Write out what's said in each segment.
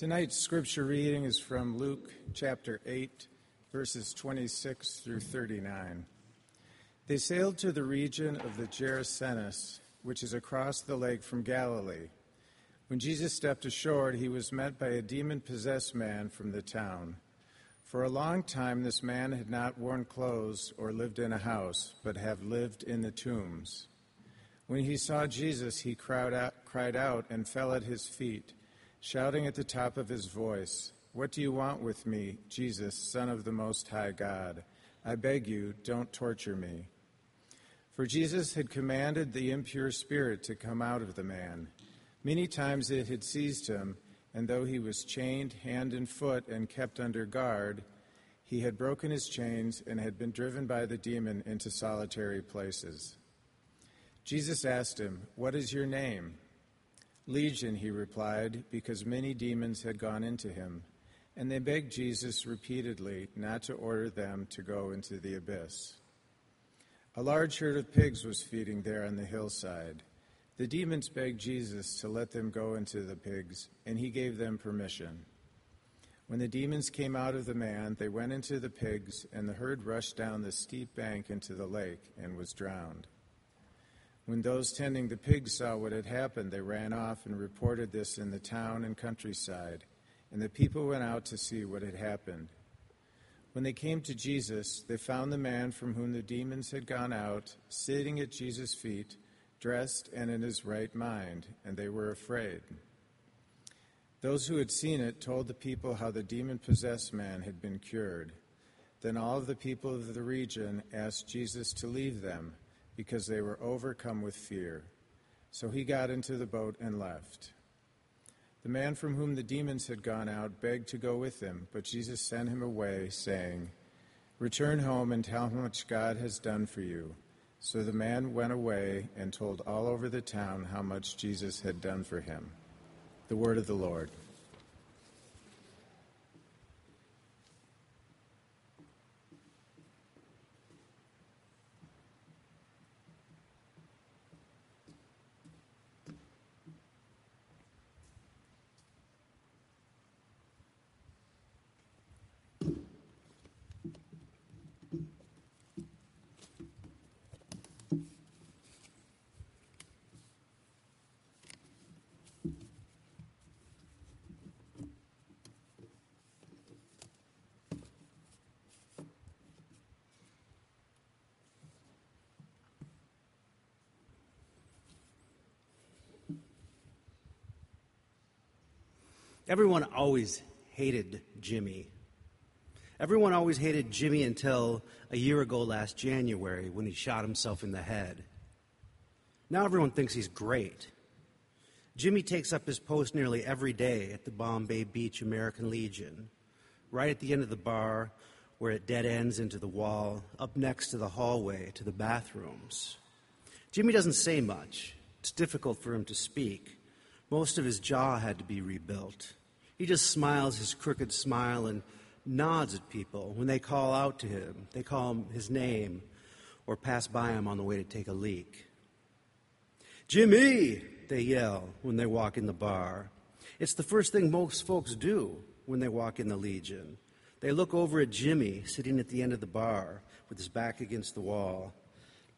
Tonight's scripture reading is from Luke chapter 8, verses 26 through 39. They sailed to the region of the Gerasenes, which is across the lake from Galilee. When Jesus stepped ashore, he was met by a demon possessed man from the town. For a long time, this man had not worn clothes or lived in a house, but had lived in the tombs. When he saw Jesus, he cried out, cried out and fell at his feet shouting at the top of his voice, What do you want with me, Jesus, Son of the Most High God? I beg you, don't torture me. For Jesus had commanded the impure spirit to come out of the man. Many times it had seized him, and though he was chained hand and foot and kept under guard, he had broken his chains and had been driven by the demon into solitary places. Jesus asked him, What is your name? Legion, he replied, because many demons had gone into him. And they begged Jesus repeatedly not to order them to go into the abyss. A large herd of pigs was feeding there on the hillside. The demons begged Jesus to let them go into the pigs, and he gave them permission. When the demons came out of the man, they went into the pigs, and the herd rushed down the steep bank into the lake and was drowned. When those tending the pigs saw what had happened, they ran off and reported this in the town and countryside, and the people went out to see what had happened. When they came to Jesus, they found the man from whom the demons had gone out sitting at Jesus' feet, dressed and in his right mind, and they were afraid. Those who had seen it told the people how the demon possessed man had been cured. Then all of the people of the region asked Jesus to leave them because they were overcome with fear. So he got into the boat and left. The man from whom the demons had gone out begged to go with them, but Jesus sent him away, saying, Return home and tell how much God has done for you. So the man went away and told all over the town how much Jesus had done for him. The word of the Lord. Everyone always hated Jimmy. Everyone always hated Jimmy until a year ago last January when he shot himself in the head. Now everyone thinks he's great. Jimmy takes up his post nearly every day at the Bombay Beach American Legion, right at the end of the bar where it dead ends into the wall, up next to the hallway to the bathrooms. Jimmy doesn't say much. It's difficult for him to speak. Most of his jaw had to be rebuilt. He just smiles his crooked smile and nods at people when they call out to him. They call him his name or pass by him on the way to take a leak. Jimmy, they yell when they walk in the bar. It's the first thing most folks do when they walk in the Legion. They look over at Jimmy sitting at the end of the bar with his back against the wall.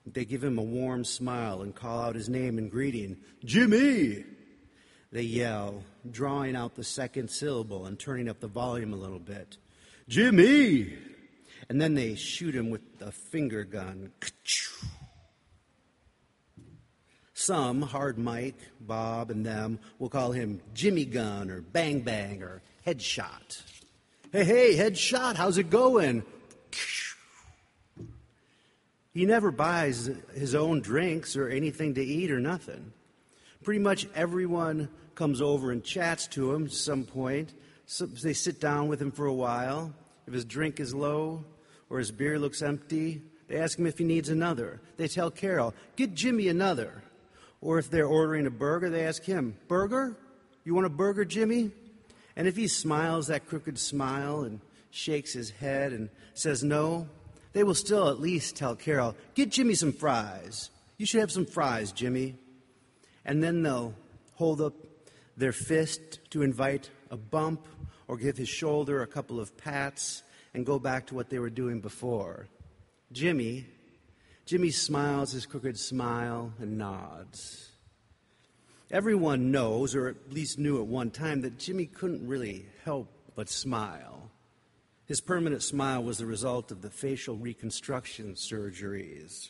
They give him a warm smile and call out his name in greeting Jimmy! They yell, drawing out the second syllable and turning up the volume a little bit. Jimmy! And then they shoot him with a finger gun. Some, Hard Mike, Bob, and them, will call him Jimmy Gun or Bang Bang or Headshot. Hey, hey, Headshot, how's it going? He never buys his own drinks or anything to eat or nothing. Pretty much everyone comes over and chats to him at some point. So they sit down with him for a while. If his drink is low or his beer looks empty, they ask him if he needs another. They tell Carol, get Jimmy another. Or if they're ordering a burger, they ask him, Burger? You want a burger, Jimmy? And if he smiles that crooked smile and shakes his head and says no, they will still at least tell Carol, Get Jimmy some fries. You should have some fries, Jimmy. And then they'll hold up their fist to invite a bump or give his shoulder a couple of pats and go back to what they were doing before. Jimmy, Jimmy smiles his crooked smile and nods. Everyone knows, or at least knew at one time, that Jimmy couldn't really help but smile. His permanent smile was the result of the facial reconstruction surgeries.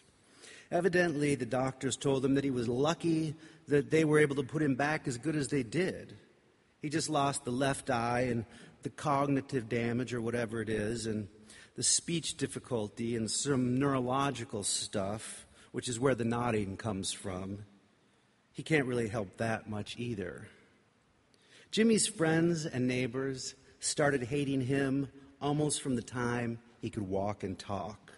Evidently, the doctors told him that he was lucky that they were able to put him back as good as they did. He just lost the left eye and the cognitive damage or whatever it is, and the speech difficulty and some neurological stuff, which is where the nodding comes from. He can't really help that much either. Jimmy's friends and neighbors started hating him almost from the time he could walk and talk.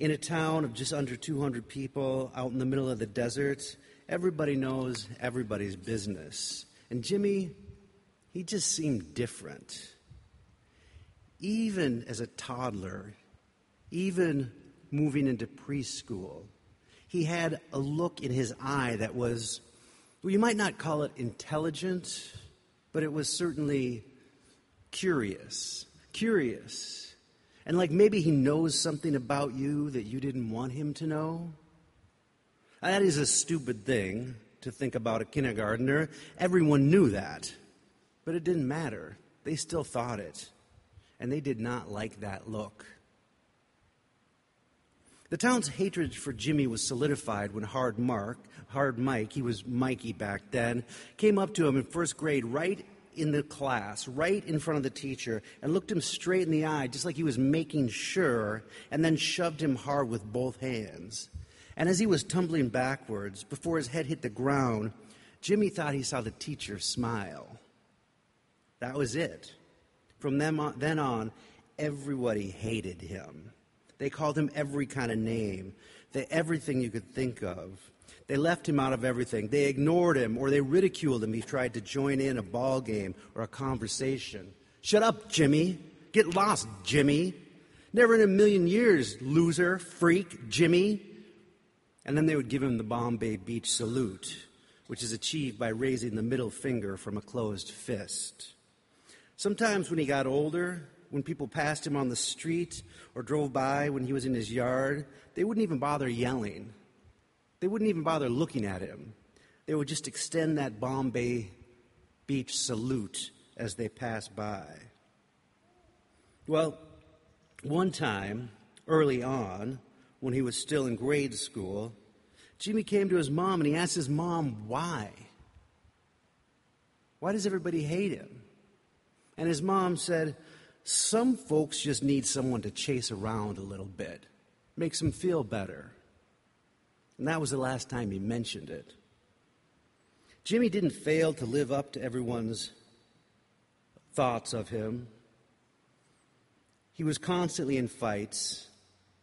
In a town of just under 200 people out in the middle of the desert, everybody knows everybody's business. And Jimmy, he just seemed different. Even as a toddler, even moving into preschool, he had a look in his eye that was, well, you might not call it intelligent, but it was certainly curious. Curious. And like maybe he knows something about you that you didn't want him to know. That is a stupid thing to think about a kindergartner. Everyone knew that. But it didn't matter. They still thought it. And they did not like that look. The town's hatred for Jimmy was solidified when Hard Mark, Hard Mike, he was Mikey back then, came up to him in first grade right in the class, right in front of the teacher, and looked him straight in the eye, just like he was making sure, and then shoved him hard with both hands. And as he was tumbling backwards, before his head hit the ground, Jimmy thought he saw the teacher smile. That was it. From then on, everybody hated him. They called him every kind of name, everything you could think of. They left him out of everything. They ignored him or they ridiculed him. He tried to join in a ball game or a conversation. Shut up, Jimmy. Get lost, Jimmy. Never in a million years, loser, freak, Jimmy. And then they would give him the Bombay Beach salute, which is achieved by raising the middle finger from a closed fist. Sometimes when he got older, when people passed him on the street or drove by when he was in his yard, they wouldn't even bother yelling. They wouldn't even bother looking at him. They would just extend that Bombay Beach salute as they passed by. Well, one time, early on, when he was still in grade school, Jimmy came to his mom and he asked his mom why. Why does everybody hate him? And his mom said, some folks just need someone to chase around a little bit, makes them feel better. And that was the last time he mentioned it. Jimmy didn't fail to live up to everyone's thoughts of him. He was constantly in fights.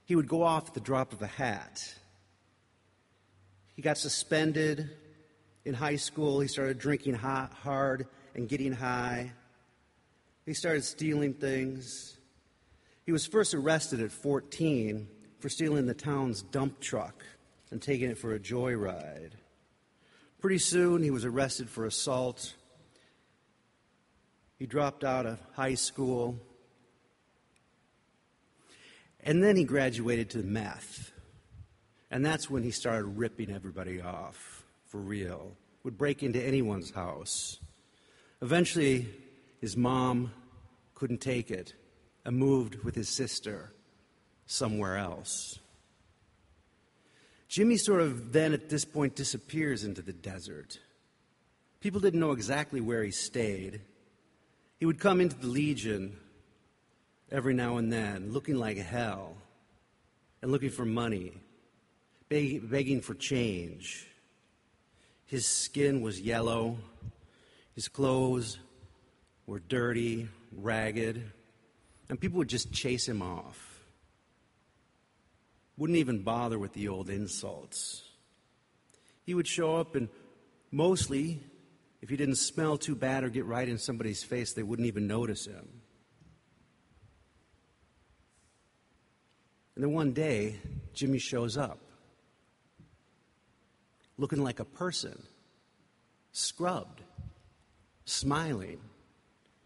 He would go off at the drop of a hat. He got suspended in high school. He started drinking hot, hard and getting high. He started stealing things. He was first arrested at 14 for stealing the town's dump truck and taking it for a joyride. Pretty soon, he was arrested for assault. He dropped out of high school. And then he graduated to meth. And that's when he started ripping everybody off for real. Would break into anyone's house. Eventually, his mom couldn't take it and moved with his sister somewhere else. Jimmy sort of then at this point disappears into the desert. People didn't know exactly where he stayed. He would come into the Legion every now and then, looking like hell and looking for money, beg- begging for change. His skin was yellow, his clothes were dirty, ragged, and people would just chase him off. Wouldn't even bother with the old insults. He would show up, and mostly, if he didn't smell too bad or get right in somebody's face, they wouldn't even notice him. And then one day, Jimmy shows up, looking like a person, scrubbed, smiling.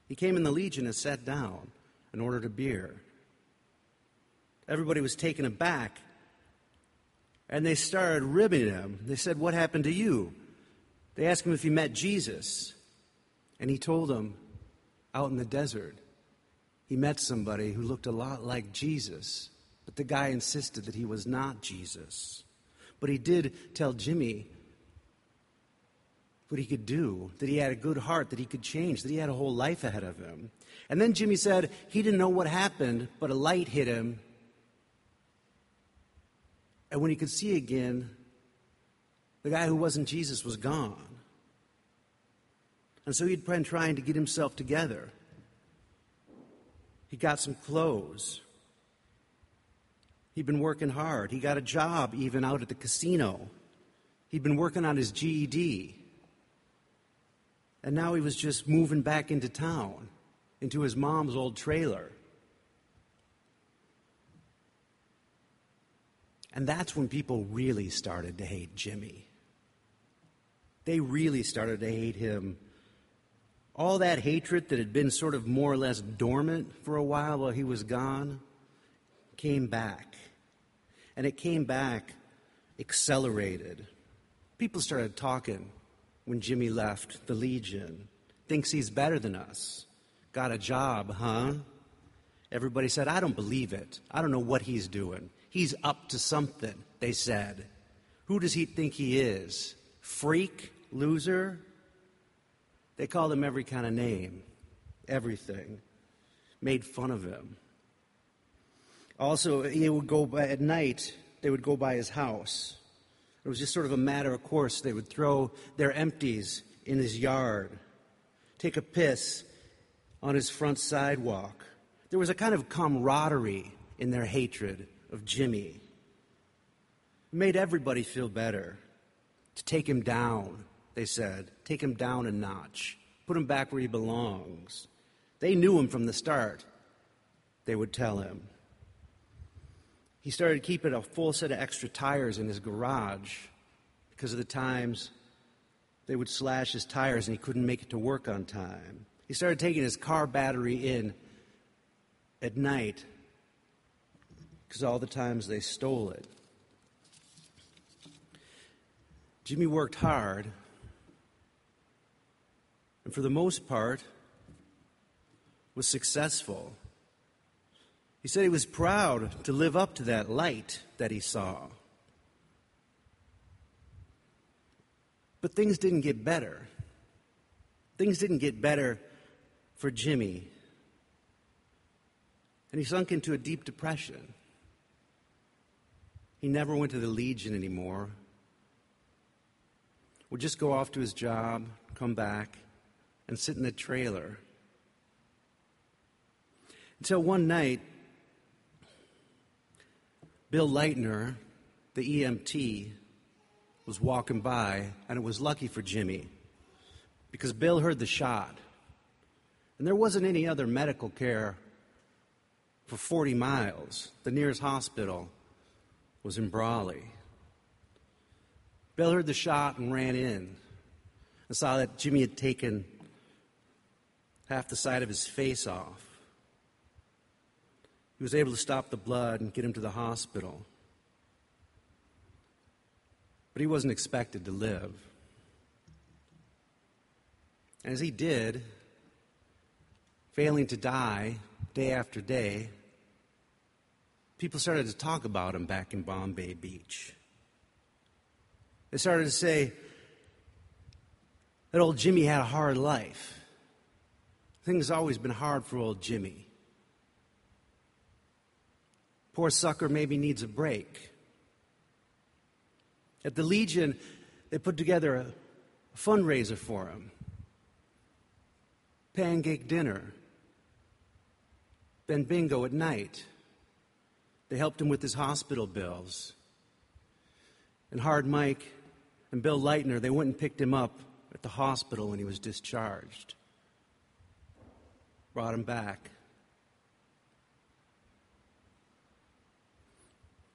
He came in the Legion and sat down and ordered a beer. Everybody was taken aback and they started ribbing him. They said, What happened to you? They asked him if he met Jesus. And he told them, Out in the desert, he met somebody who looked a lot like Jesus. But the guy insisted that he was not Jesus. But he did tell Jimmy what he could do, that he had a good heart, that he could change, that he had a whole life ahead of him. And then Jimmy said he didn't know what happened, but a light hit him. And when he could see again, the guy who wasn't Jesus was gone. And so he'd been trying to get himself together. He got some clothes. He'd been working hard. He got a job even out at the casino. He'd been working on his GED. And now he was just moving back into town, into his mom's old trailer. And that's when people really started to hate Jimmy. They really started to hate him. All that hatred that had been sort of more or less dormant for a while while he was gone came back. And it came back accelerated. People started talking when Jimmy left the Legion. Thinks he's better than us. Got a job, huh? Everybody said, I don't believe it. I don't know what he's doing. He's up to something, they said. Who does he think he is? Freak? Loser? They called him every kind of name, everything. Made fun of him. Also, he would go by, at night, they would go by his house. It was just sort of a matter of course. They would throw their empties in his yard, take a piss on his front sidewalk. There was a kind of camaraderie in their hatred of Jimmy. It made everybody feel better. To take him down, they said. Take him down a notch. Put him back where he belongs. They knew him from the start, they would tell him. He started keeping a full set of extra tires in his garage because of the times they would slash his tires and he couldn't make it to work on time. He started taking his car battery in at night because all the times they stole it. Jimmy worked hard, and for the most part, was successful. He said he was proud to live up to that light that he saw. But things didn't get better. Things didn't get better for Jimmy. And he sunk into a deep depression. He never went to the Legion anymore. Would just go off to his job, come back, and sit in the trailer. Until one night, Bill Leitner, the EMT, was walking by, and it was lucky for Jimmy because Bill heard the shot. And there wasn't any other medical care for 40 miles. The nearest hospital was in Brawley. Bill heard the shot and ran in and saw that Jimmy had taken half the side of his face off. He was able to stop the blood and get him to the hospital. But he wasn't expected to live. As he did, failing to die day after day, people started to talk about him back in Bombay Beach. They started to say that old Jimmy had a hard life. Things always been hard for old Jimmy. Poor sucker maybe needs a break. At the Legion, they put together a fundraiser for him pancake dinner, then bingo at night. They helped him with his hospital bills. And Hard Mike and Bill Leitner, they went and picked him up at the hospital when he was discharged. Brought him back.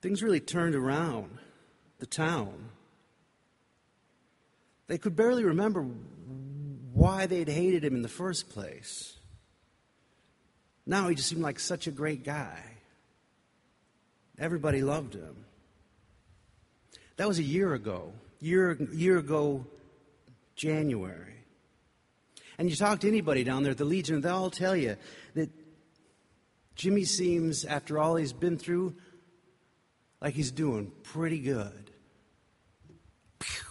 things really turned around the town. They could barely remember why they'd hated him in the first place. Now he just seemed like such a great guy. Everybody loved him. That was a year ago. Year, year ago, January. And you talk to anybody down there at the Legion, they'll all tell you that Jimmy seems, after all he's been through, like he's doing pretty good. Pew.